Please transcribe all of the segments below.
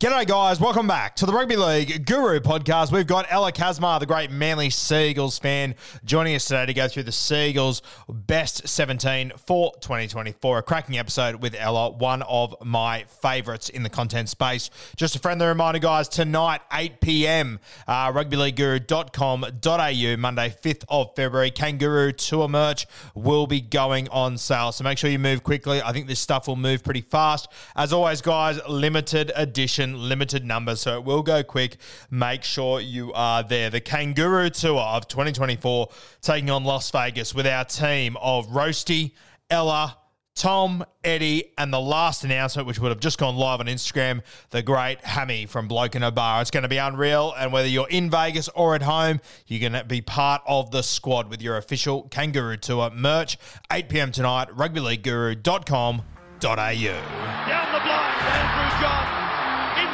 G'day, guys. Welcome back to the Rugby League Guru podcast. We've got Ella Kasmar, the great Manly Sea Eagles fan, joining us today to go through the Sea Eagles best 17 for 2024. A cracking episode with Ella, one of my favourites in the content space. Just a friendly reminder, guys, tonight, 8 p.m., uh, rugbyleagueguru.com.au, Monday, 5th of February. Kangaroo Tour merch will be going on sale. So make sure you move quickly. I think this stuff will move pretty fast. As always, guys, limited edition limited numbers, so it will go quick. Make sure you are there. The Kangaroo Tour of 2024 taking on Las Vegas with our team of Roasty, Ella, Tom, Eddie, and the last announcement, which would have just gone live on Instagram, the great Hammy from Bloke in a Bar. It's going to be unreal. And whether you're in Vegas or at home, you're going to be part of the squad with your official Kangaroo Tour merch. 8 p.m. tonight, rugbyleagueguru.com.au. Down the blind, Andrew Johns.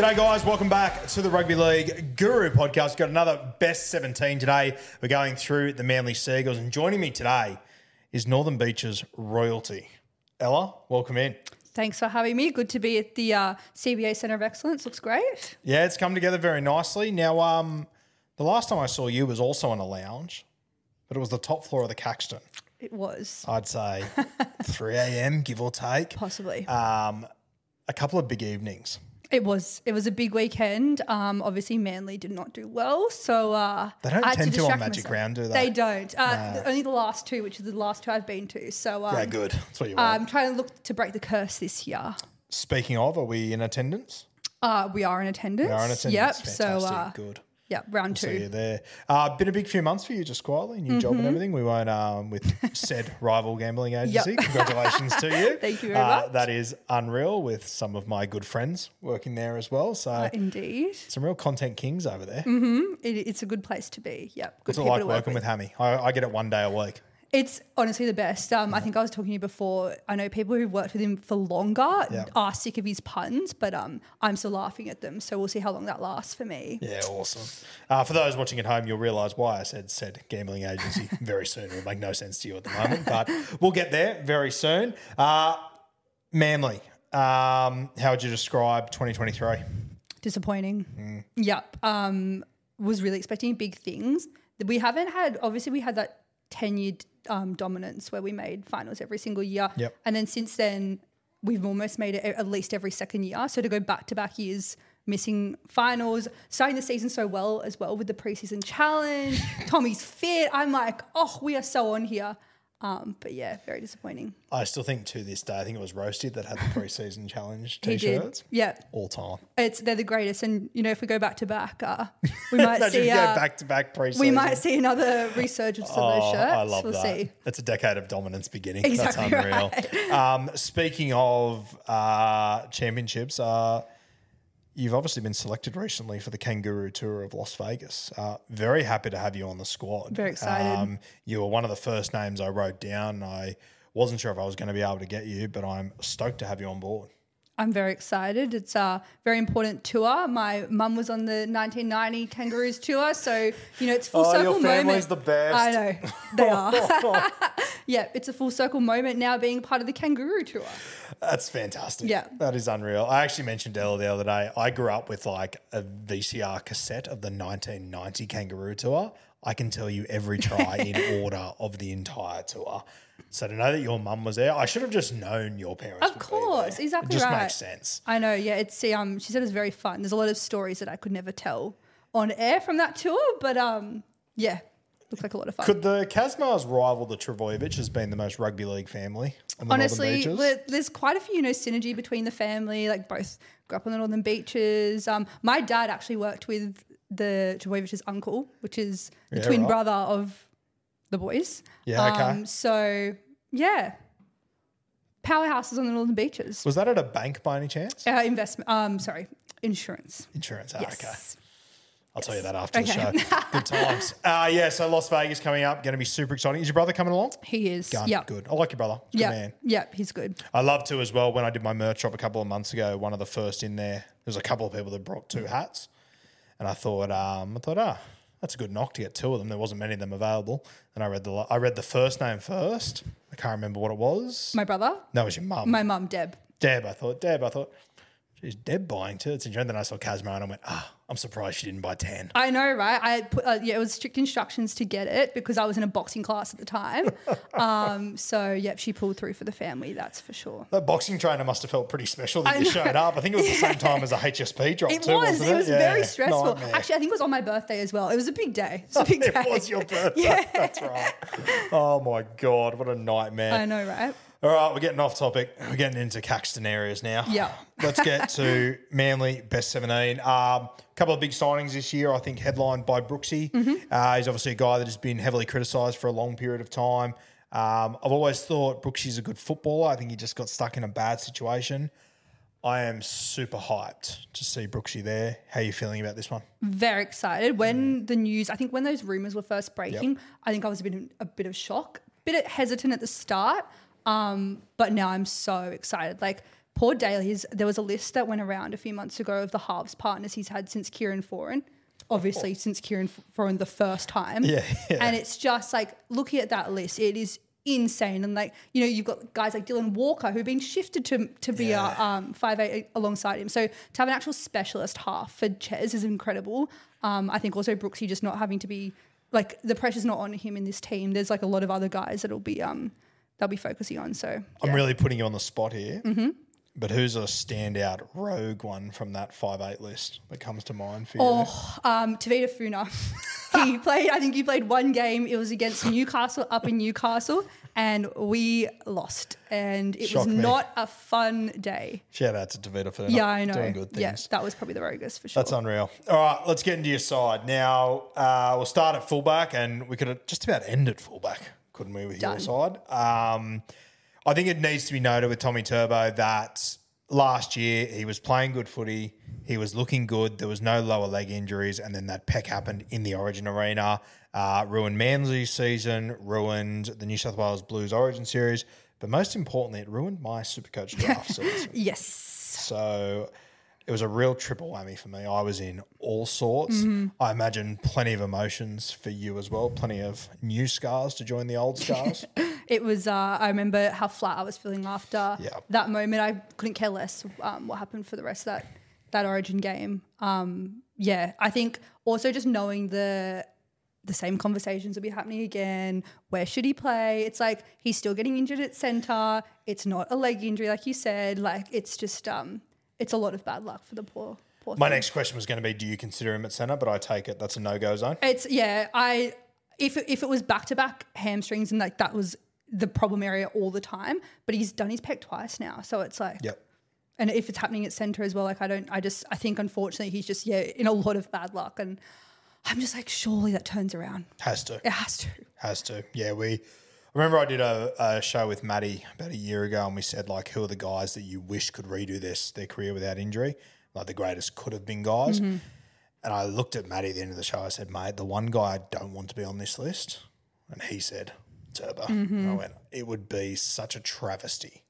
G'day, guys. Welcome back to the Rugby League Guru podcast. We've Got another best 17 today. We're going through the Manly Sea Eagles, and joining me today is Northern Beaches royalty. Ella, welcome in. Thanks for having me. Good to be at the uh, CBA Centre of Excellence. Looks great. Yeah, it's come together very nicely. Now, um, the last time I saw you was also in a lounge, but it was the top floor of the Caxton. It was I'd say 3 a.m., give or take. possibly. Um, a couple of big evenings. It was. It was a big weekend. Um, obviously, Manly did not do well, so uh, They don't I had tend to on distract Magic. Round, do they? They don't. Uh, the- Only the last two, which is the last two I've been to. So um, Yeah, good. That's what you want. I'm trying to look to break the curse this year. Speaking of, are we in attendance? Uh, we are in attendance. We are in attendance. Yep. Fantastic. So uh, good. Yeah, round See you two. there. Uh, been a big few months for you, just quietly, new job Mm-hmm. and everything. We won't um, with said rival gambling agency. Congratulations to you. Thank you very uh, much. That is unreal. With some of my good friends working there as well. So Uh, Indeed, some real content kings over there. it, it's a good place to be. Yep. Good What's it like working with Hammy? I, I get it one day a week. It's honestly the best. Um, I think I was talking to you before. I know people who've worked with him for longer Yeah. are sick of his puns, but um, I'm still laughing at them. So we'll see how long that lasts for me. Yeah, awesome. Uh, for those watching at home, you'll realise why I said said gambling agency very soon. It will make no sense to you at the moment, but we'll get there very soon. Uh, Manly, um, how would you describe 2023? Disappointing. Mm. Yep. Um, was really expecting big things. We haven't had. Obviously, we had that ten year um, dominance where we made finals every single year. Yep. And then since then, we've almost made it at least every second year. So to go back to back years missing finals, starting the season so well as well with the preseason challenge. Tommy's fit. I'm like, oh, we are so on here. Um, but yeah, very disappointing. I still think to this day, I think it was Roasted that had the preseason challenge He t-shirts. Yeah. All time. It's they're the greatest, and you know if we go back to back, uh, we might Imagine if see you go uh, back to back preseason. we might see another resurgence of those Oh, shirts. I love we'll that. see. It's a decade of dominance beginning. Exactly That's unreal. Um, speaking of uh, championships, uh, you've obviously been selected recently for the Kangaroo Tour of Las Vegas. Uh, very happy to have you on the squad. Very excited. you were one of the first names I wrote down. I wasn't sure if I was going to be able to get you, but I'm stoked to have you on board. I'm very excited. It's a very important tour. My mum was on the 1990 Kangaroos tour, so you know it's full Oh, circle your family's moment. the best. I know they are. yeah, it's a full circle moment now being part of the Kangaroo tour. That's fantastic. Yeah. That is unreal. I actually mentioned Ella the other day. I grew up with like a VCR cassette of the 1990 Kangaroo Tour. I can tell you every try in order of the entire tour. So to know that your mum was there, I should have just known your parents. Of course, exactly It just right. makes sense. I know. Yeah, it's see, um, she said it was very fun. There's a lot of stories that I could never tell on air from that tour, but um, yeah, looked like a lot of fun. Could the Kasmars rival the Trbojevic as being the most rugby league family on the Honestly, there's quite a few, you know, synergy between the family. Like both grew up on the northern beaches. Um, my dad actually worked with the Trbojevic's uncle, which is the Yeah, twin right. brother of the boys. Yeah, okay. Um, so yeah, powerhouses on the northern beaches. Was that at a bank by any chance? Uh, investment. Um, sorry, insurance. Insurance. Ah, Yes. Okay. I'll tell you that after Okay. the show. Good times. Uh, yeah, so Las Vegas coming up, going to be super exciting. Is your brother coming along? He is. Gun. Yeah. Good. I like your brother. Yeah. man. Yeah. He's good. I love to as well. When I did my merch shop a couple of months ago, one of the first in there, there was a couple of people that brought two hats, and I thought, um, I thought, ah, that's a good knock to get two of them. There wasn't many of them available, and I read the I read the first name first. I can't remember what it was. My brother. no, it was your mum, My mum, Deb. Deb. I thought Deb. I thought, she's Deb buying too. It's interesting. Then I saw Kasmar and I went, ah, I'm surprised she didn't buy ten. I know, right? I put uh, yeah, it was strict instructions to get it because I was in a boxing class at the time. um, so yep, she pulled through for the family. That's for sure. That boxing trainer must have felt pretty special that I you know. showed up. I think it was the same time as a HSP drop It too. was. wasn't It was Yeah, very stressful. nightmare. Actually, I think it was on my birthday as well. It was a big day. It was a big it day. was your birthday. That's right. Oh my god, what a nightmare! I know, right? All right, we're getting off topic. We're getting into Caxton areas now. Yeah. Let's get to Manly Best 17. Um, a couple of big signings this year, I think, headlined by Brooksy. Mm-hmm. Uh, he's obviously a guy that has been heavily criticised for a long period of time. Um, I've always thought Brooksy's a good footballer. I think he just got stuck in a bad situation. I am super hyped to see Brooksy there. How are you feeling about this one? Very excited. When the news, I think when those rumors were first breaking, I think I was a bit of, a bit of shock, bit hesitant at the start. Um, but now I'm so excited. Like poor Daly, he's, there was a list that went around a few months ago of the halves partners he's had since Kieran Foran. Obviously, since Kieran Foran the first time. Yeah, yeah. And it's just like looking at that list, it is insane. And like, you know, you've got guys like Dylan Walker who've been shifted to to be Yeah. a um, five eight alongside him. So to have an actual specialist half for Ches is incredible. Um, I think also Brooksy just not having to be like the pressure's not on him in this team. There's like a lot of other guys that'll be um they'll be focusing on. So I'm really putting you on the spot here. Mm-hmm. But who's a standout rogue one from that five eight list that comes to mind for you? Oh, um, Tavita Funa. he played. I think he played one game. It was against Newcastle up in Newcastle, and we lost. And it was me. not a fun day. Shout out to Davida for Yeah, I know. doing good things. Yeah, that was probably the Rogus for sure. That's unreal. All right, let's get into your side. Now, uh, we'll start at fullback, and we could have just about end at fullback, couldn't we, with your Done. side? Um, I think it needs to be noted with Tommy Turbo that last year he was playing good footy. He was looking good. There was no lower leg injuries, and then that peck happened in the Origin arena, uh, ruined Manly's season, ruined the New South Wales Blues Origin series, but most importantly, it ruined my Supercoach draft season. yes. So it was a real triple whammy for me. I was in all sorts. Mm-hmm. I imagine plenty of emotions for you as well, plenty of new scars to join the old scars. It was. Uh, I remember how flat I was feeling after Yeah. that moment. I couldn't care less um, what happened for the rest of that that Origin game. Um, yeah, I think also just knowing the the same conversations will be happening again. Where should he play? It's like he's still getting injured at center. It's not a leg injury, like you said. Like it's just um, it's a lot of bad luck for the poor poor. My thing. next question was going to be Do you consider him at centre? But I take it that's a no go zone. It's yeah. I if it, if it was back to back hamstrings and like that was the problem area all the time, but he's done his pec twice now, so it's like Yep. And if it's happening at center as well, like I don't, I just, I think unfortunately he's just yeah in a lot of bad luck, and I'm just like surely that turns around. Has to. It has to. Has to. Yeah, we. I remember I did a, a show with Maddie about a year ago, and we said like, who are the guys that you wish could redo this their career without injury? like the greatest could have been guys. Mm-hmm. And I looked at Matty at the end of the show. I said, mate, the one guy I don't want to be on this list. And he said, Turbo. Mm-hmm. And I went, it would be such a travesty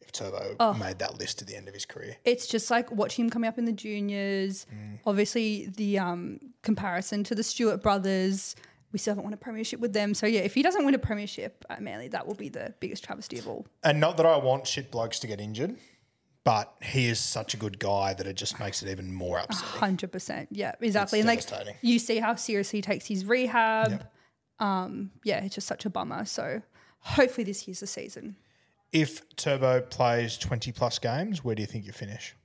if Turbo Oh. made that list at the end of his career. it's just like watching him coming up in the juniors. Mm. Obviously, the um, comparison to the Stewart brothers. We still haven't won a premiership with them. So yeah, if he doesn't win a premiership at Manly, that will be the biggest travesty of all. And not that I want shit blokes to get injured, but he is such a good guy that it just makes it even more upsetting. Hundred percent. Yeah, exactly. and like you see how seriously he takes his rehab. Um, yeah, it's just such a bummer. So hopefully this year's the season. If Turbo plays 20 plus games, where do you think you finish?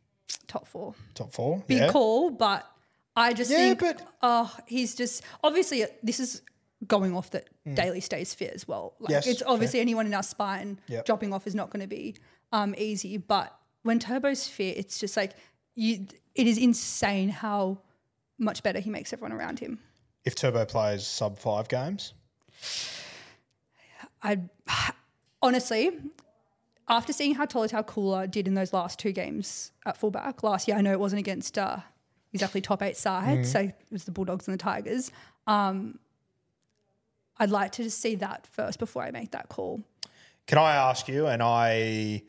Top four. Top four? Big yeah. call, but I just Yeah, think but- oh, he's just obviously uh, this is going off that Daly stays fit as well. Like Mm. Yes, it's obviously anyone in our spine Yep. dropping off is not going to be um, easy. But when Turbo's fit, it's just like you. It is insane how much better he makes everyone around him. If Turbo plays sub five games, I honestly, after seeing how Tolutau Koula did in those last two games at fullback last year, I know it wasn't against uh, exactly top eight sides, so it was the Bulldogs and the Tigers. Um, I'd like to just see that first before I make that call. can I ask you? And I,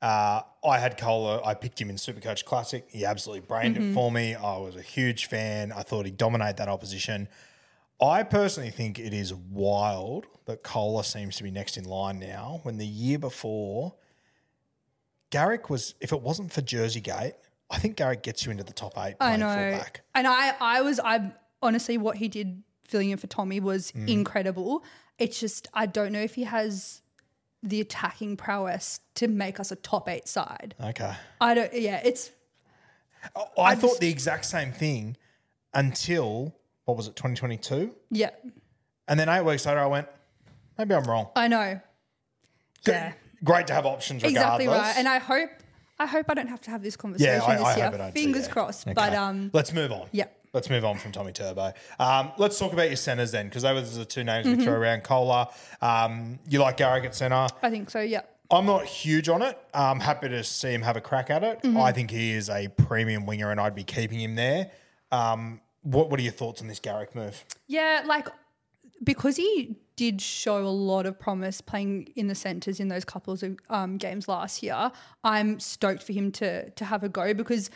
uh, I had Koula. I picked him in Supercoach Classic. He absolutely brained Mm-hmm. it for me. I was a huge fan. I thought he'd dominate that opposition. I personally think it is wild that Koula seems to be next in line now. When the year before, Garrick was. If it wasn't for Jersey Gate, I think Garrick gets you into the top eight. I know, fullback. and I, I was, I honestly, what he did filling in for Tommy was Mm. incredible. It's just I don't know if he has the attacking prowess to make us a top eight side. Okay. I don't. Yeah, it's I, thought the exact same thing until what was it, 2022? yeah. And then eight weeks later, I went, maybe I'm wrong. I know. Yeah. Great to have options regardless. Exactly right. And I hope I hope I don't have to have this conversation yeah, I, this I year. hope I don't. too, Fingers yeah. crossed. Okay. But um let's move on. yeah. Let's move on from Tommy Turbo. Um, let's talk about your centers then, because those are the two names Mm-hmm. we throw around. Koula, um, you like Garrick at center. I think so, yeah. I'm not huge on it. I'm happy to see him have a crack at it. Mm-hmm. I think he is a premium winger, and I'd be keeping him there. Um, what What are your thoughts on this Garrick move? Yeah, like because he did show a lot of promise playing in the centres in those couples of um, games last year. I'm stoked for him to to have a go because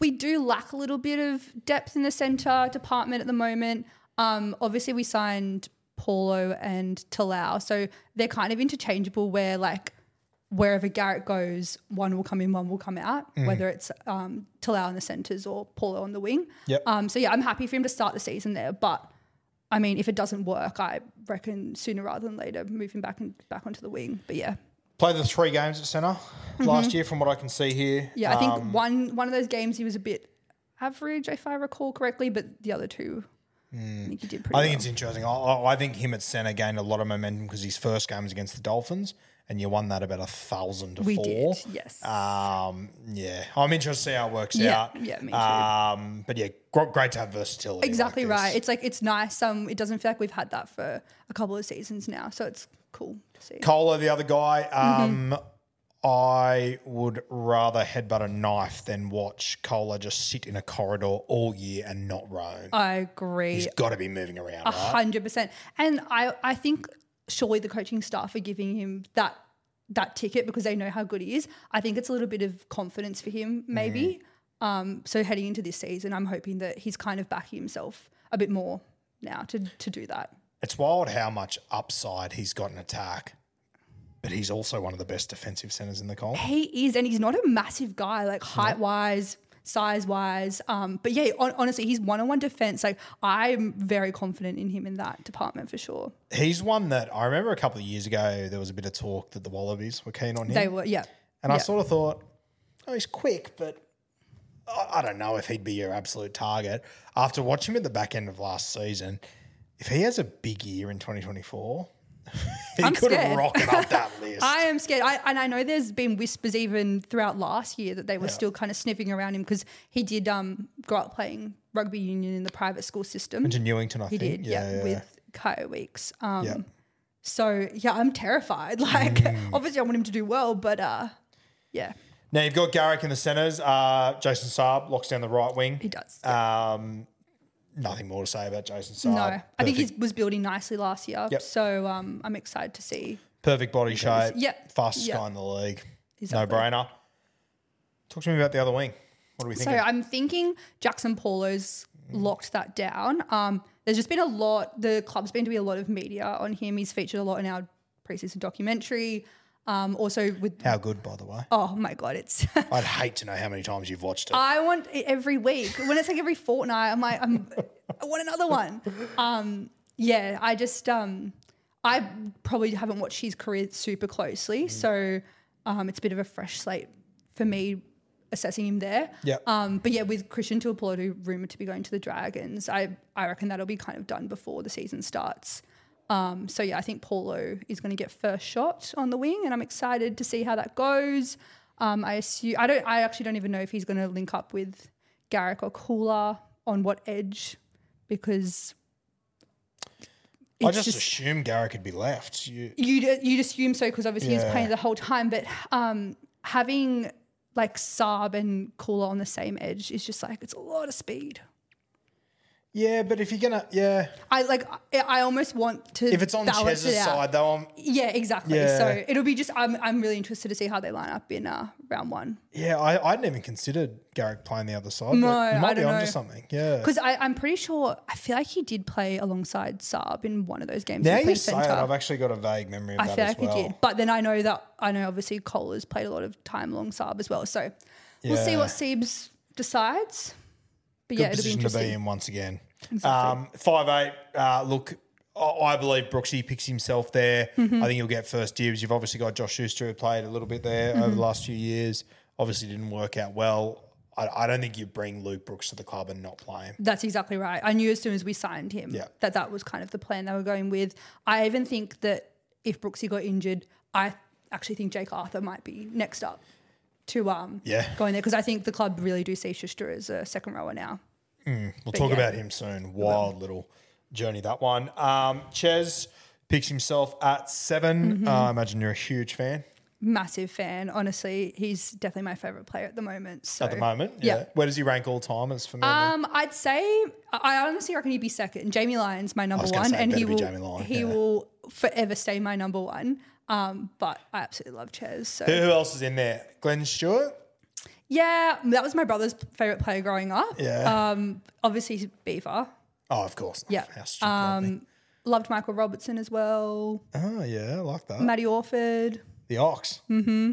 we do lack a little bit of depth in the centre department at the moment. Um, obviously, we signed Paulo and Talau, so they're kind of interchangeable. Where like wherever Garrett goes, one will come in, one will come out, whether it's um, Talau in the centres or Paulo on the wing. Yep. Um, so yeah, I'm happy for him to start the season there, but I mean, if it doesn't work, I reckon sooner rather than later, moving back and back onto the wing. But yeah, Played the three games at center last year, from what I can see here. Mm-hmm. yeah, I think Um, one one of those games he was a bit average, if I recall correctly, but the other two, I think he did pretty. Hmm. I think well. it's interesting. I, I I think him at centre gained a lot of momentum because his first game was against the Dolphins, and you won that about a thousand to we four. did, yes. Um, yeah, I'm interested to see how it works Yeah, out. yeah, me too. Um, but yeah, great to have versatility. exactly like this. right. It's like it's nice. Um, it doesn't feel like we've had that for a couple of seasons now, so it's cool to see. Koula, the other guy. Mm-hmm. Um, I would rather headbutt a knife than watch Koula just sit in a corridor all year and not roam. I agree. He's got to be moving around, A hundred percent. And I, I think surely the coaching staff are giving him that that ticket because they know how good he is. I think it's a little bit of confidence for him, maybe. Um, so heading into this season, I'm hoping that he's kind of backing himself a bit more now to to do that. It's wild how much upside he's got in attack, but he's also one of the best defensive centers in the comp. He is, and he's not a massive guy, like height wise, size wise. Um, but yeah, hon- honestly, he's one on one defense. Like I'm very confident in him in that department for sure. He's one that I remember a couple of years ago there was a bit of talk that the Wallabies were keen on him. They were, yeah. And I sort of thought, oh, he's quick, but I I don't know if he'd be your absolute target. After watching him at the back end of last season, if he has a big year in 2024, he I'm could scared. rocket up that list. I am scared. I, and I know there's been whispers even throughout last year that they were still kind of sniffing around him because he did um, grow up playing rugby union in the private school system. Into Newington, I he think. did, yeah, with Kyle Weeks. Um, Yeah. So, yeah, I'm terrified. Like, obviously, I want him to do well, but uh, yeah. Now you've got Garrick in the centres. Uh, Jason Saab locks down the right wing. He does. Um, nothing more to say about Jason Saab. no, I think he was building nicely last year. Yep. So um, I'm excited to see. perfect body shape. Yep. fastest Yep. guy in the league. Exactly. No brainer. Talk to me about the other wing. What are we think? So? I'm thinking Jackson Paulo's locked that down. Um, there's just been a lot. The club's been doing a lot of media on him. He's featured a lot in our preseason documentary. Um, also with How good, by the way. oh my god, it's I'd hate to know how many times you've watched it. I want it every week. When it's like every fortnight, I'm like, I'm, I want another one. Um, yeah, I just, um, I probably haven't watched his career super closely, so um, it's a bit of a fresh slate for me assessing him there. Yeah. Um, but yeah, with Christian Tuipulotu rumored to be going to the Dragons, I I reckon that'll be kind of done before the season starts. Um, so yeah, I think Paulo is going to get first shot on the wing, and I'm excited to see how that goes. Um, I assume I don't. I actually don't even know if he's going to link up with Garrick or Koula on what edge, because I it's just, assume Garrick would be left. You, you you'd assume so because obviously he Yeah. was playing the whole time, but um, having like Saab and Koula on the same edge is just like it's a lot of speed. Yeah, but if you're gonna, yeah, I like. I, I almost want to. if it's on balance Chez's it out. side though, I'm, Yeah, exactly. Yeah. So it'll be just. I'm. I'm really interested to see how they line up in uh, round one yeah, I, I hadn't even considered Garrick playing the other side. No, but you might I be don't onto know. something. Yeah. because I'm pretty sure. I feel like he did play alongside Saab in one of those games. Now he you played say centre. it, I've actually got a vague memory of I that feel as like well. he did, but then I know that I know obviously Cole has played a lot of time along Saab as well. So we'll see Yeah. what Siebes decides. But Good yeah, it'll be position to be in once again. Um, five eight. Uh, look, I believe Brooksy picks himself there. Mm-hmm. I think he'll get first dibs. You've obviously got Josh Schuster who played a little bit there over Mm-hmm. the last few years. Obviously didn't work out well. I, I don't think you bring Luke Brooks to the club and not play him. That's exactly right. I knew as soon as we signed him Yeah. that that was kind of the plan they were going with. I even think that if Brooksy got injured, I actually think Jake Arthur might be next up to um Yeah. going there because I think the club really do see Schuster as a second rower now. We'll talk yeah. about him soon. Wild little journey that one. Um, Ches picks himself at 7 Mm-hmm. Uh, I imagine you're a huge fan Massive fan, honestly. He's definitely my favorite player at the moment. So at the moment. yeah. Where does he rank all time? As for me? Um, I'd say I honestly reckon he'd be second. Jamie Lyon's my number one, say, and he will he yeah. will forever stay my number one. Um, but I absolutely love Ches. So who, who else is in there? Glenn Stewart. Yeah, that was my brother's favorite player growing up. Yeah. Um, obviously Beaver. oh, of course. Yeah. How stupid of me. Um, loved Michael Robertson as well. Oh yeah, I like that. Matty Orford. the Ox.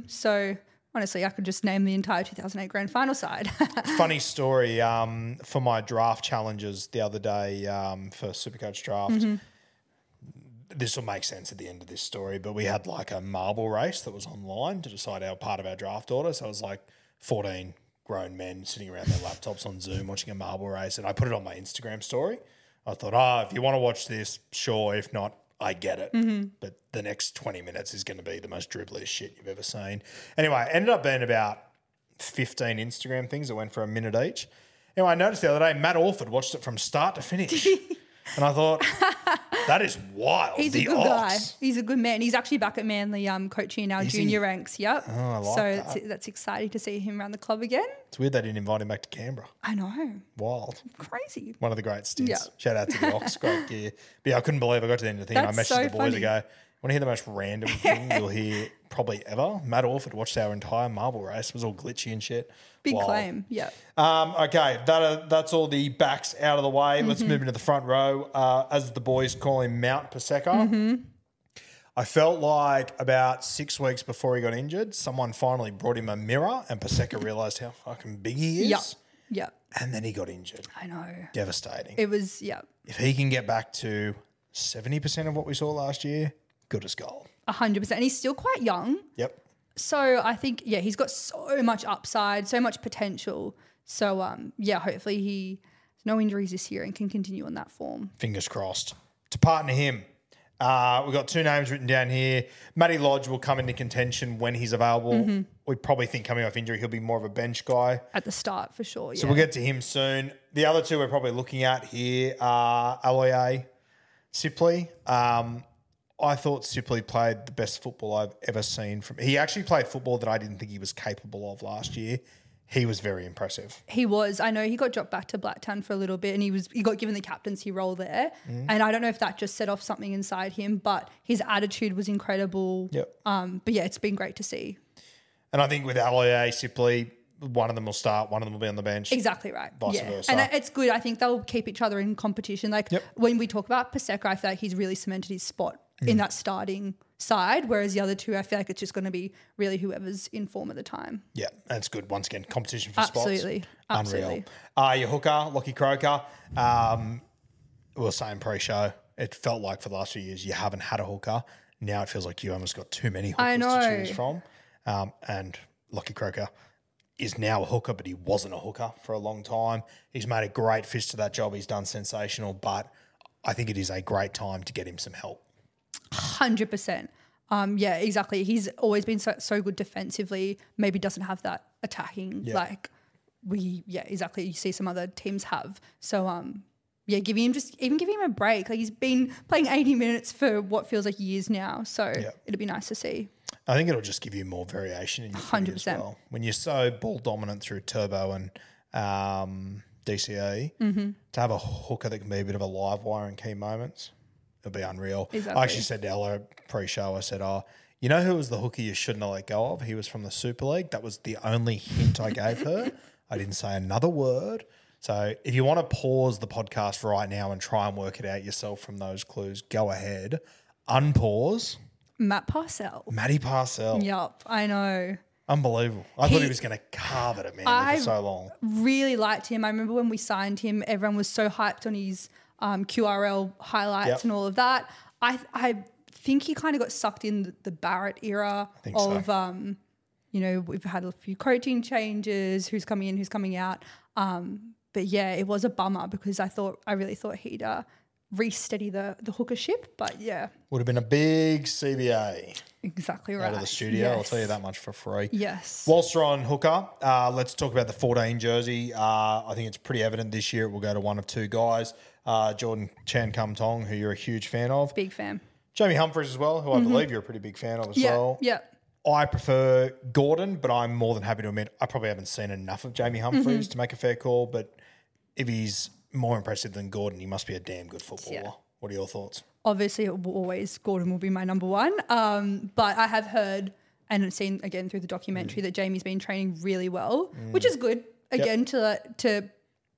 So honestly, I could just name the entire 2008 grand final side. Funny story. Um, for my draft challenges the other day um, for Supercoach draft. Mm-hmm. This will make sense at the end of this story, but we had like a marble race that was online to decide our part of our draft order. So it was like 14 grown men sitting around their laptops on Zoom watching a marble race, and I put it on my Instagram story. I thought, ah, if you want to watch this, sure. If not, I get it. Mm-hmm. But the next 20 minutes is going to be the most dribbliest shit you've ever seen. Anyway, ended up being about 15 Instagram things that went for a minute each. Anyway, I noticed the other day Matt Orford watched it from start to finish. and I thought, that is wild. He's the a good guy. He's a good man. He's actually back at Manly um, coaching in our Is he? junior ranks. Yep. Oh, I like so that. It's, that's exciting to see him around the club again. It's weird they didn't invite him back to Canberra. I know. Wild. Crazy. One of the great stints. Yeah. Shout out to the Ox. Great gear. But yeah, I couldn't believe I got to the end of the thing. and I messaged so the boys funny. and go, want to hear the most random thing you'll hear probably ever? Matt Orford watched our entire marble race. It was all glitchy and shit. Big Wild. claim. Yeah. Um, okay, that uh, that's all the backs out of the way. Mm-hmm. Let's move into the front row. Uh, as the boys call him, Mount Paseka. Mm-hmm. I felt like about six weeks before he got injured, someone finally brought him a mirror, and Paseka realised how fucking big he is. Yep. Yep. And then he got injured. I know. Devastating. It was, yeah, if he can get back to seventy percent of what we saw last year, good as gold. 100%. And he's still quite young. Yep. So I think, yeah, he's got so much upside, so much potential. So, um, yeah, hopefully he has no injuries this year and can continue on that form. Fingers crossed. To partner him, uh, we've got two names written down here. Matty Lodge will come into contention when he's available. Mm-hmm. We probably think coming off injury, he'll be more of a bench guy. At the start, for sure. So we'll get to him soon. The other two we're probably looking at here are Aloiai Sipley. Um, I thought Sipley played the best football I've ever seen from. He actually played football that I didn't think he was capable of last year. He was very impressive. He was. I know he got dropped back to Blacktown for a little bit, and he was he got given the captaincy role there. Mm. And I don't know if that just set off something inside him, but his attitude was incredible. Yep. Um. But yeah, it's been great to see. And I think with Aloiai, Sipley, one of them will start, one of them will be on the bench. Exactly right. Vice yeah. versa. And it's good. I think they'll keep each other in competition. Like Yep. when we talk about Paseka, I feel like he's really cemented his spot Mm. in that starting side, whereas the other two, I feel like it's just going to be really whoever's in form at the time. Yeah, that's good. Once again, competition for Absolutely. spots. Absolutely. Unreal. Uh, your hooker, Lockie Croker. Um, we were saying pre-show, it felt like for the last few years you haven't had a hooker. Now it feels like you almost got too many hookers to choose from. Um, and Lockie Croker is now a hooker, but he wasn't a hooker for a long time. He's made a great fist to that job. He's done sensational, but I think it is a great time to get him some help. Hundred percent. Um, yeah, exactly. He's always been so, so good defensively. Maybe doesn't have that attacking Yeah. like we. Yeah, exactly. You see some other teams have. So um, yeah, giving him just even giving him a break. Like he's been playing eighty minutes for what feels like years now. So Yeah. it'd be nice to see. I think it'll just give you more variation in your footy as 100%. well. When you're so ball dominant through Turbo and um, DCE, Mm-hmm. to have a hooker that can be a bit of a live wire in key moments, it'll be unreal. Exactly. I actually said to Ella pre-show, I said, "Oh, you know who was the hooker you shouldn't have let go of? He was from the Super League. That was the only hint I gave her. I didn't say another word." So if you want to pause the podcast right now and try and work it out yourself from those clues, go ahead. Unpause. Matt Parcell. Matty Parcell. Yup, I know. Unbelievable. I thought he He- was going to carve it at me for so long. Really liked him. I remember when we signed him, everyone was so hyped on his um, QRL highlights Yep. and all of that. I I think he kind of got sucked in the, the Barrett era think so. of um, you know, we've had a few coaching changes, who's coming in, who's coming out. Um, but yeah, it was a bummer because I thought I really thought he'd uh, re-steady the the hooker ship. But yeah, Would have been a big CBA exactly right. out of the studio. I'll tell you that much for free. Yes. Whilst we're on hooker, uh, let's talk about the 14 jersey. Uh, I think it's pretty evident this year it will go to one of two guys. Uh, Gordon Chan Kum Tong, who you're a huge fan of. Big fan. Jamie Humphreys as well, who I believe you're a pretty big fan of as Mm-hmm. Yeah. well. Yeah. I prefer Gordon, but I'm more than happy to admit I probably haven't seen enough of Jamie Humphreys Mm-hmm. to make a fair call. But if he's more impressive than Gordon, he must be a damn good footballer. What are your thoughts? obviously it will always Gordon will be my number one. Um, but I have heard and seen again through the documentary that Jamie's been training really well, which is good again to to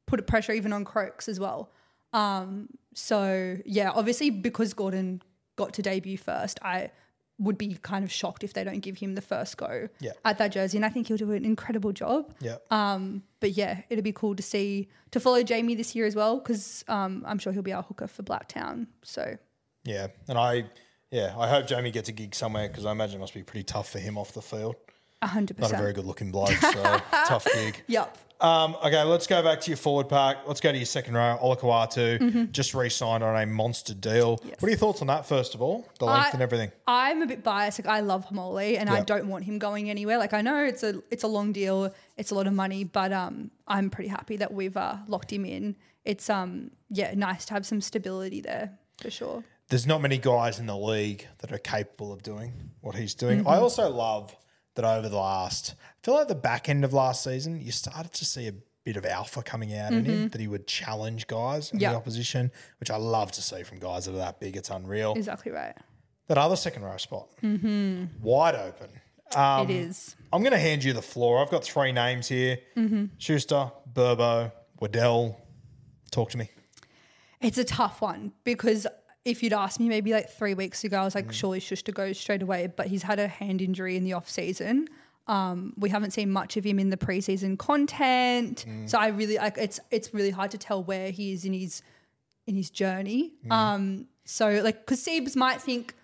put pressure even on Croaks as well. Um, so yeah, obviously because Gordon got to debut first, I would be kind of shocked if they don't give him the first go Yeah. at that jersey, and I think he'll do an incredible job. Yeah. Um, but yeah, it'd be cool to see to follow Jamie this year as well because um, I'm sure he'll be our hooker for Blacktown. So Yeah, and I, yeah, I hope Jamie gets a gig somewhere because I imagine it must be pretty tough for him off the field. hundred percent. Not a very good looking bloke, so tough gig. Yep. Um, okay, let's go back to your forward pack. Let's go to your second row. Olakau'atu Mm-hmm. just re-signed on a monster deal. What are your thoughts on that? First of all, the length I- and everything. I'm a bit biased. Like I love Haumole, and I don't want him going anywhere. Like I know it's a it's a long deal, it's a lot of money, but um, I'm pretty happy that we've uh, locked him in. It's um, yeah, nice to have some stability there for sure. There's not many guys in the league that are capable of doing what he's doing. Mm-hmm. I also love that over the last, I feel like the back end of last season, you started to see a bit of alpha coming out in him that he would challenge guys in Mm-hmm. The opposition, which I love to see from guys that are that big. It's unreal. Exactly right. that other second row spot, wide open. Um, it is. I'm going to hand you the floor. I've got three names here: Mm-hmm. Schuster, Burbo, Waddell. Talk to me. It's a tough one because if you'd asked me maybe like three weeks ago, I was like, Mm. surely Schuster go straight away. But he's had a hand injury in the off season. Um, we haven't seen much of him in the preseason content, Mm. so I really like it's it's really hard to tell where he is in his in his journey. Mm. Um, so like, because Siebes might think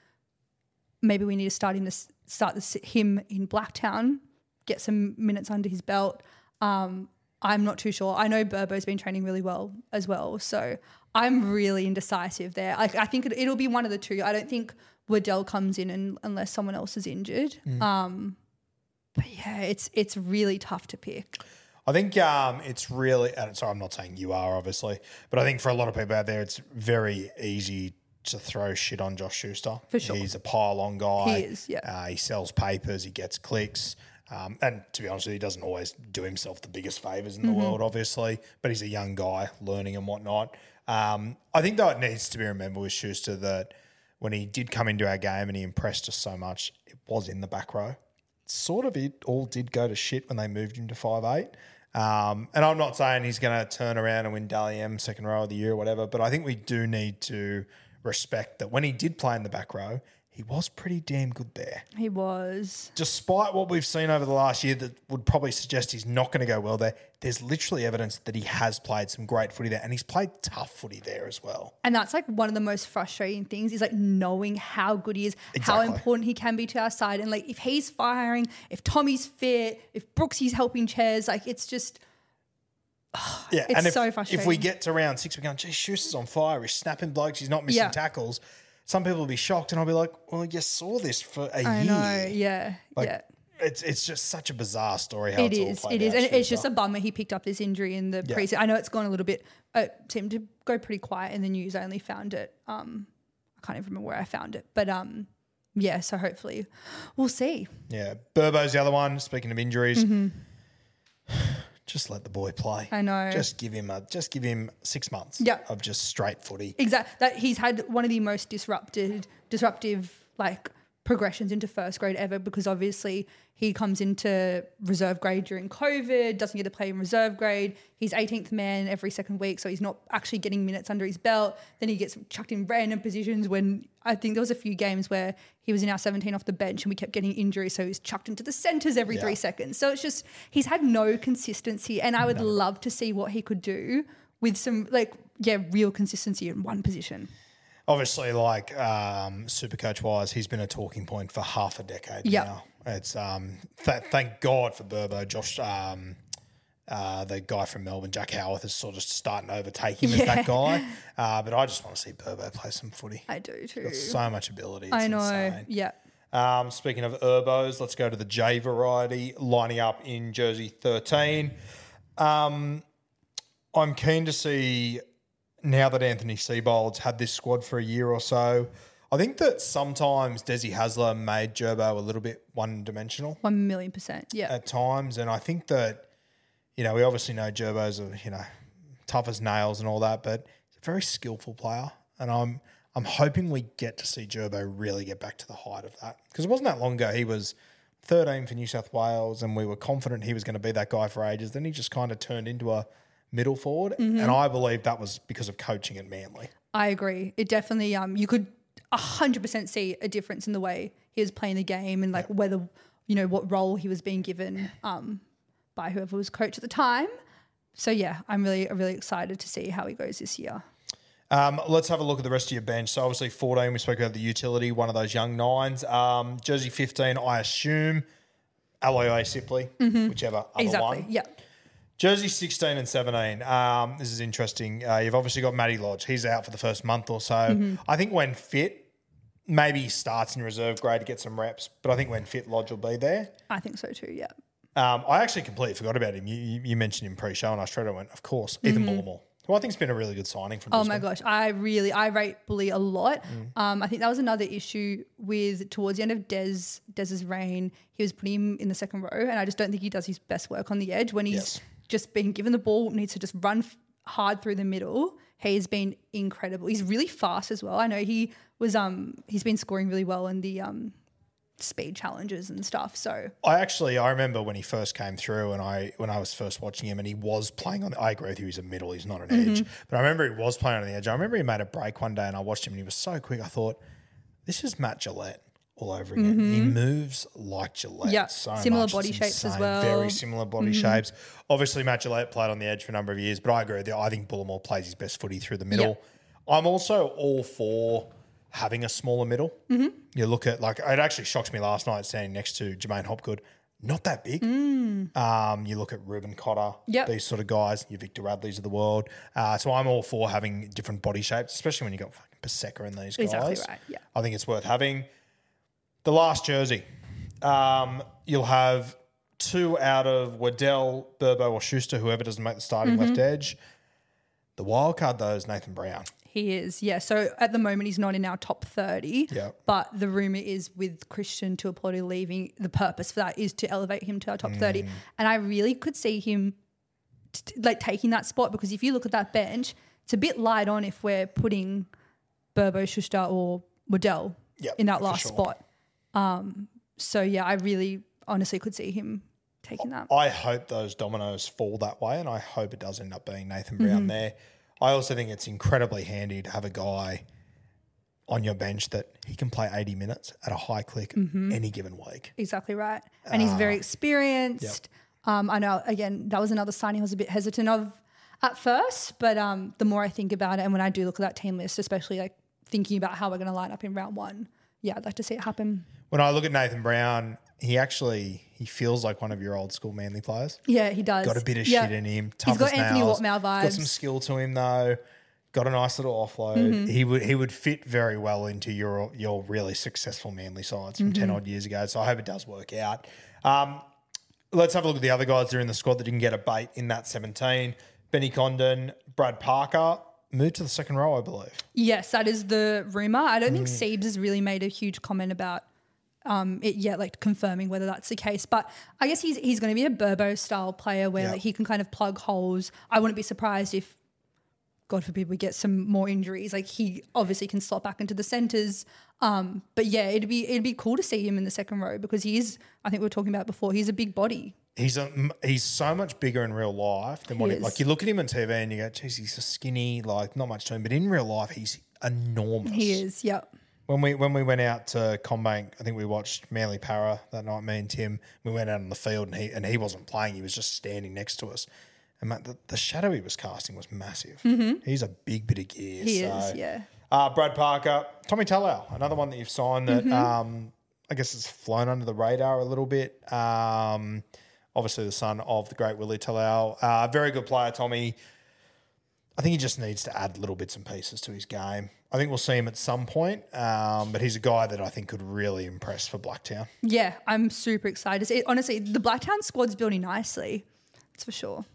maybe we need to start him to start this, him in Blacktown, get some minutes under his belt. Um, I'm not too sure. I know Burbo's been training really well as well, so I'm really indecisive there. Like I think it, it'll be one of the two. I don't think Waddell comes in and, unless someone else is injured. Um, but yeah, it's it's really tough to pick. I think um, it's really, and sorry, I'm not saying you are obviously, but I think for a lot of people out there, it's very easy to throw shit on Josh Schuster. For sure. He's a pile on guy. He is, yeah. Uh, he sells papers, he gets clicks. Um, and to be honest with you, he doesn't always do himself the biggest favors in the Mm-hmm. world, obviously, but he's a young guy learning and whatnot. Um, I think, though, it needs to be remembered with Schuster that when he did come into our game and he impressed us so much, it was in the back row. Sort of it all did go to shit when they moved him to five eight. Um, and I'm not saying he's going to turn around and win Dally M second row of the year or whatever, but I think we do need to respect that when he did play in the back row, he was pretty damn good there He was. despite what we've seen over the last year that would probably suggest he's not going to go well there, there's literally evidence that he has played some great footy there and he's played tough footy there as well. And that's like one of the most frustrating things is like knowing how good he is, how important he can be to our side. And like if he's firing, if Tommy's fit, if Brooksy's helping chairs, like it's just Yeah, It's and if, so if we get to round six, we're going, geez, Schuster's on fire. He's snapping blokes. He's not missing Yeah. tackles. Some people will be shocked, and I'll be like, well, you saw this for a I year. know, yeah. Like, yeah. It's it's just such a bizarre story how It it's all is. played It is. out, And it's just a bummer he picked up this injury in the Yeah. preseason. I know it's gone a little bit, it seemed to go pretty quiet in the news. I only found it, um, I can't even remember where I found it. But um, yeah, so hopefully we'll see. Yeah, Burbo's the other one. Speaking of injuries, just let the boy play. I know. Just give him a just give him six months. Yeah. of just straight footy. Exactly. That he's had one of the most disrupted, disruptive like progressions into first grade ever because obviously he comes into reserve grade during COVID, doesn't get to play in reserve grade. He's 18th man every second week, so he's not actually getting minutes under his belt. Then he gets chucked in random positions when I think there was a few games where he was in our 17 off the bench and we kept getting injuries, so he's chucked into the centres every Yeah. three seconds. So it's just he's had no consistency, and I would love to see what he could do with some like yeah real consistency in one position. Obviously, like um, super coach wise, he's been a talking point for half a decade Yep. now. It's um, th- thank God for Burbo. Josh, um, uh, the guy from Melbourne, Jack Howarth, is sort of starting to overtake him as that guy. Uh, but I just want to see Burbo play some footy. I do too. Got so much ability. It's I know. insane. Yeah. Um, speaking of Urbos, let's go to the J variety, lining up in jersey 13. Um, I'm keen to see now that Anthony Seibold's had this squad for a year or so. I think that sometimes Desi Hasler made Gerbo a little bit one dimensional One million percent. Yeah. at times. And I think that, you know, we obviously know Gerbo's, a, you know, tough as nails and all that, but he's a very skillful player. And I'm I'm hoping we get to see Gerbo really get back to the height of that. Because it wasn't that long ago. He was 13 for New South Wales and we were confident he was going to be that guy for ages. Then he just kind of turned into a middle forward. And I believe that was because of coaching at Manly. I agree. It definitely um you could hundred percent see a difference in the way he was playing the game and like whether you know what role he was being given um by whoever was coach at the time. So yeah, I'm really really excited to see how he goes this year. Um, let's have a look at the rest of your bench. So obviously 14, we spoke about the utility, one of those young nines. Um, jersey 15, I assume Aloiai Sipley, whichever other Mm-hmm. exactly. one. Yeah. Jersey 16 and 17. Um, this is interesting. Uh, you've obviously got Matty Lodge. He's out for the first month or so. Mm-hmm. I think when fit, maybe he starts in reserve grade to get some reps, but I think when fit, Lodge will be there. I think so too. Yeah. Um, I actually completely forgot about him. You, you, you mentioned him pre-show, and I straight away went, of course, Ethan Bullemor, who I think it's been a really good signing from Oh my gosh, I really I rate Bully a lot. Mm. Um, I think that was another issue with towards the end of Des Des's reign. He was putting him in the second row, and I just don't think he does his best work on the edge when he's Yes. Just being given the ball, needs to just run f- hard through the middle. He's been incredible. He's really fast as well. I know he was um he's been scoring really well in the um speed challenges and stuff. So I actually I remember when he first came through and I when I was first watching him and he was playing on the I agree with you, he's a middle, he's not an edge. But I remember he was playing on the edge. I remember he made a break one day and I watched him and he was so quick. I thought, this is Matt Gillett all over again. He moves like Gillett. Yeah, so similar much. body It's shapes as well. Very similar body shapes. Obviously Matt Gillett played on the edge for a number of years, but I agree. I think Bullemor plays his best footy through the middle. I'm also all for having a smaller middle. Mm-hmm. You look at like it actually shocked me last night standing next to J'maine Hopgood. Not that big. Um, you look at Reuben Cotter, Mm. Yep. these sort of guys, your Victor Radleys of the world. Uh, so I'm all for having different body shapes, especially when you've got fucking Paseka and these guys. Exactly right, yeah. I think it's worth having. The last jersey, um, you'll have two out of Waddell, Burbo, or Schuster, whoever doesn't make the starting Mm-hmm. left edge. The wild card though is Nathan Brown. He is, yeah. So at the moment, he's not in our top 30. Yeah. But the rumor is with Christian Tuapoli leaving, the purpose for that is to elevate him to our top 30. And I really could see him t- like taking that spot because if you look at that bench, it's a bit light on if we're putting Burbo, Schuster, or Waddell Yep, in that for last sure. spot. Um, so yeah, I really honestly could see him taking that. I hope those dominoes fall that way, and I hope it does end up being Nathan Mm-hmm. Brown there. I also think it's incredibly handy to have a guy on your bench that he can play 80 minutes at a high click Mm-hmm. any given week. Exactly right. And he's Ah. very experienced. Um, I know, again, that was another signing I was a bit hesitant of at first, but um, the more I think about it and when I do look at that team list, especially like thinking about how we're going to line up in round one, yeah, I'd like to see it happen. When I look at Nathan Brown, he actually he feels like one of your old school Manly players. Yeah, he does. Got a bit of Yeah. shit in him. Tough He's got as Anthony nails. Watmough Got some skill to him though. Got a nice little offload. Mm-hmm. He would he would fit very well into your your really successful Manly sides from Mm-hmm. ten odd years ago. So I hope it does work out. Um, let's have a look at the other guys that are in the squad that didn't get a bait in that seventeen. Benny Condon, Brad Parker moved to the second row, I believe. Yes, that is the rumor. I don't think Mm. Siebes has really made a huge comment about um, it yet, like confirming whether that's the case. But I guess he's he's going to be a Burbo style player where Yeah. like, he can kind of plug holes. I wouldn't be surprised if, God forbid, we get some more injuries. Like he obviously can slot back into the centers. Um, but yeah, it'd be it'd be cool to see him in the second row because he is. I think we were talking about before. He's a big body. He's a, he's so much bigger in real life than what He he, like. You look at him on TV and you go, "Geez, he's so skinny, like not much to him." But in real life, he's enormous. He is. Yep. When we when we went out to CommBank, I think we watched Manly Para that night. Me and Tim, we went out on the field and he and he wasn't playing; he was just standing next to us. And mate, the, the shadow he was casting was massive. He's a big bit of gear. Mm-hmm. He so. is. Yeah. Uh, Brad Parker, Tommy Talau, another one that you've signed that um, I guess has flown under the radar a little bit. Um, obviously, the son of the great Willie Talau. Uh, very good player, Tommy. I think he just needs to add little bits and pieces to his game. I think we'll see him at some point, um, but he's a guy that I think could really impress for Blacktown. Yeah, I'm super excited. It, honestly, the Blacktown squad's building nicely. That's for sure.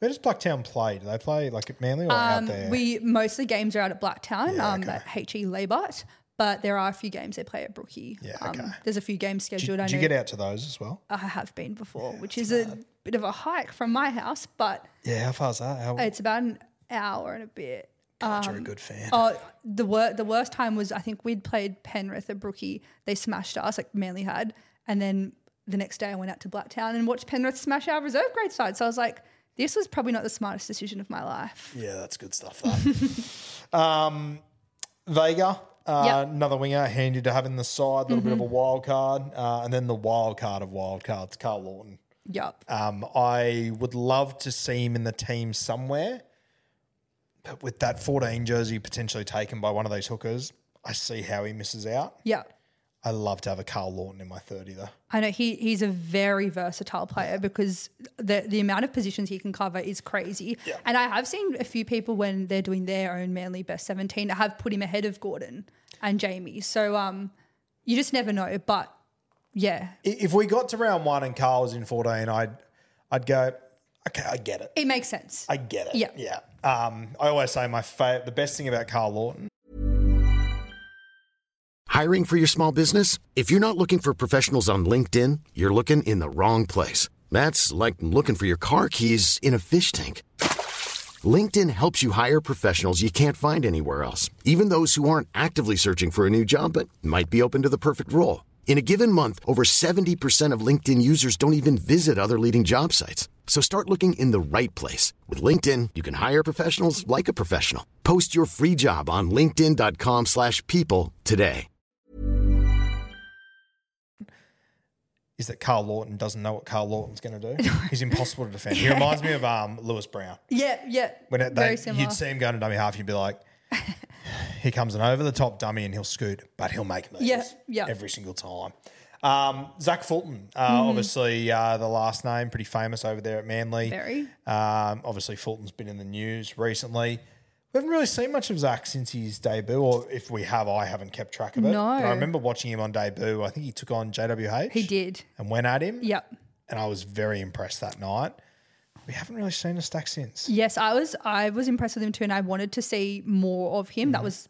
Where does Blacktown play? Do they play like at Manly or out Um, there? we mostly games are out at Blacktown, Yeah, um, okay. at HE Laybutt, but there are a few games they play at Brookie. Yeah, um, okay. There's a few games scheduled. Did, do you get out to those as well? I have been before, which is a bit of a hike from my house, but Yeah, how far is that? How, it's about an hour and a bit. God, you're a good fan. Oh, the wor- the worst time was I think we'd played Penrith at Brookie. They smashed us like Manly had, and then the next day I went out to Blacktown and watched Penrith smash our reserve grade side. So I was like, this was probably not the smartest decision of my life. Yeah, that's good stuff. That. um, Vega, uh, Yep. another winger, handy to have in the side, a little bit of a wild card, uh, and then the wild card of wild cards, Karl Lawton. Yup. Um, I would love to see him in the team somewhere, but with that 14 jersey potentially taken by one of these hookers, I see how he misses out. Yeah. I love to have a Karl Lawton in my 30 though. I know he he's a very versatile player because the the amount of positions he can cover is crazy. Yeah. And I have seen a few people when they're doing their own manly best 17 have put him ahead of Gordon and Jamie. So um you just never know. But yeah, If we got to round one and Karl was in 14, I'd, I'd go, okay, I get it. it makes sense. I get it. Yeah. Yeah. Um, I always say my fa- the best thing about Karl Lawton Hiring for your small business? If you're not looking for professionals on LinkedIn, you're looking in the wrong place. That's like looking for your car keys in a fish tank. LinkedIn helps you hire professionals you can't find anywhere else, even those who aren't actively searching for a new job but might be open to the perfect role. In a given month, over 70% of LinkedIn users don't even visit other leading job sites. So start looking in the right place. With LinkedIn, you can hire professionals like a professional. Post your free job on linkedin.com/people slash people today. is that Karl Lawton doesn't know what Karl Lawton's going to do. He's impossible to defend. He reminds me of um, Lewis Brown. Yeah, yeah. When it, very they, similar. you'd see him going to dummy half, you'd be like, here comes an over the top dummy and he'll scoot, but he'll make moves Yeah, yeah. every single time. Um, Zach Fulton, uh, Mm-hmm. obviously uh, the last name, pretty famous over there at Manly. Very. Um, obviously, Fulton's been in the news recently. We haven't really seen much of Zach since his debut, or if we have, I haven't kept track of it. No. But I remember watching him on debut. I think he took on JWH. He did. And went at him. Yep. And I was very impressed that night. We haven't really seen a stack since. Yes, I was I was impressed with him too, and I wanted to see more of him. Mm-hmm. That was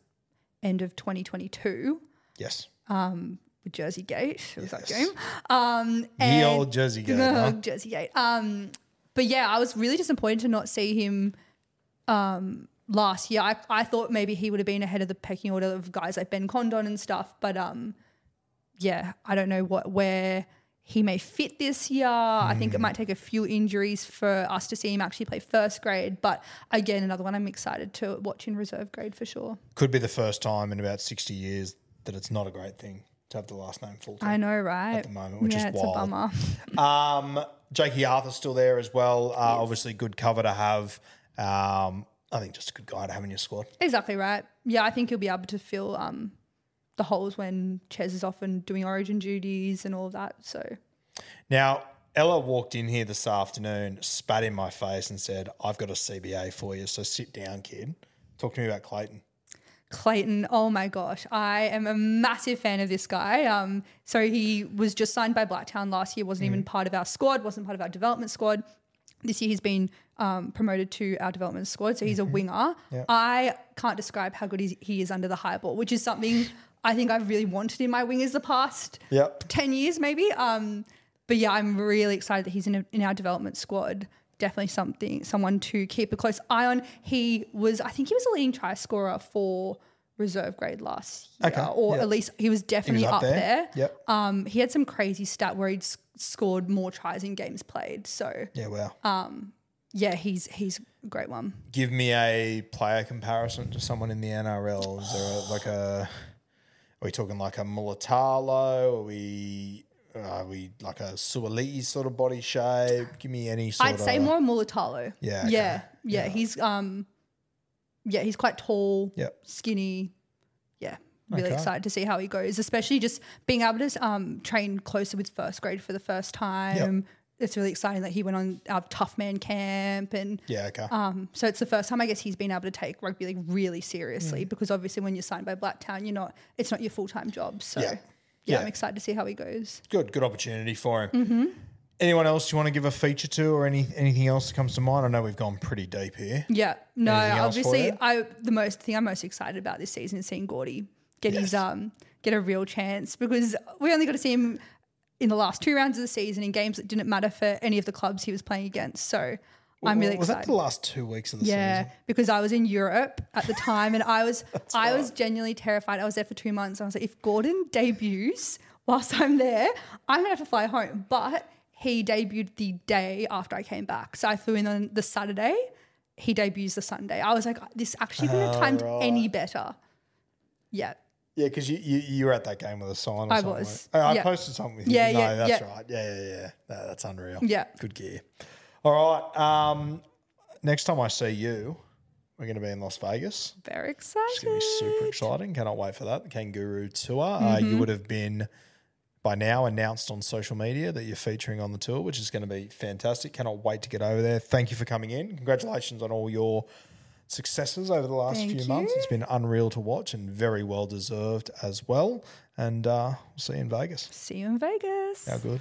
end of 2022 Yes. Um, with Jersey Gate. It was that Yes. game. Um, and- old Jersey Gate, No, huh? Jersey Gate. Um, but yeah, I was really disappointed to not see him um, last year. I, I thought maybe he would have been ahead of the pecking order of guys like Ben Condon and stuff. But um, yeah, I don't know what where he may fit this year. I think it might take a few injuries for us to see him actually play first grade. But again, another one I'm excited to watch in reserve grade for sure. Could be the first time in about 60 years that it's not a great thing to have the last name Fulton. I know, right? At the moment, which is yeah, it's wild. a bummer. Um, Jakey Arthur's still there as well. Uh, Obviously, good cover to have. Um, I think just a good guy to have in your squad. Exactly right. Yeah, I think he'll be able to fill um, the holes when Ches is off and doing origin duties and all of that. So Now, Ella walked in here this afternoon, spat in my face, and said, I've got a CBA for you, so sit down, kid. Talk to me about Clayton. Clayton, oh my gosh, I am a massive fan of this guy. Um, so he was just signed by Blacktown last year, wasn't even part of our squad, wasn't part of our development squad. This year he's been um, promoted to our development squad, so he's a winger. I can't describe how good he is under the high ball, which is something I think I've really wanted in my wingers the past Yep. 10 years maybe. Um, but yeah, I'm really excited that he's in, a, in our development squad. Definitely something, someone to keep a close eye on. He was, I think he was a leading try scorer for reserve grade last year, Okay, or yeah. at least he was definitely up up, there. there. Yep. Um, he had some crazy stat where he'd scored more tries in games played. So Yeah, well. yeah, he's he's a great one. Give me a player comparison to someone in the NRL. Is there a, like a, are we talking like a Mulitalo? Are we, are we like a Suoliti sort of body shape? Give me any sort I'd of. say more Mulitalo. Yeah, okay. Yeah, yeah. Yeah. He's um, yeah, he's quite tall, Yep. skinny. Yeah, really Okay. excited to see how he goes, especially just being able to um train closer with first grade for the first time. It's really exciting that he went on our tough man camp and Yeah, okay. um, so it's the first time I guess he's been able to take rugby league really seriously Mm. because obviously when you're signed by Blacktown, you're not it's not your full time job. So Yeah. yeah. Yeah. I'm excited to see how he goes. good, good opportunity for him. Mm-hmm. Anyone else you want to give a feature to, or any anything else that comes to mind? I know we've gone pretty deep here. Yeah, no, Anything obviously. I the most thing I'm most excited about this season is seeing Gordy get his um get a real chance because we only got to see him in the last two rounds of the season in games that didn't matter for any of the clubs he was playing against. So I'm really excited. was excited. that the last two weeks of the yeah, season? because I was in Europe at the time and I was I was genuinely terrified. I was there for two months. I was like, if Gordon debuts whilst I'm there, I'm gonna have to fly home. But he debuted the day after I came back. So I flew in on the Saturday. He debuts the Sunday. I was like, this actually couldn't have timed ah, any better. Yeah. Yeah, because you, you you were at that game with us, Simon. I something, was? Oh, I yeah. posted something with you. Yeah, no, yeah, that's yeah. right. Yeah, yeah, yeah. No, that's unreal. Yeah. good gear. All right. Um, next time I see you, we're going to be in Las Vegas. Very excited. It's going to be super exciting. Cannot wait for that. The Kangaroo Tour. Uh, Mm-hmm. you would have been by now announced on social media that you're featuring on the tour, which is going to be fantastic. Cannot wait to get over there. Thank you for coming in. Congratulations on all your successes over the last Thank few months. It's been unreal to watch and very well deserved as well. And uh, we'll see you in Vegas. See you in Vegas. How good.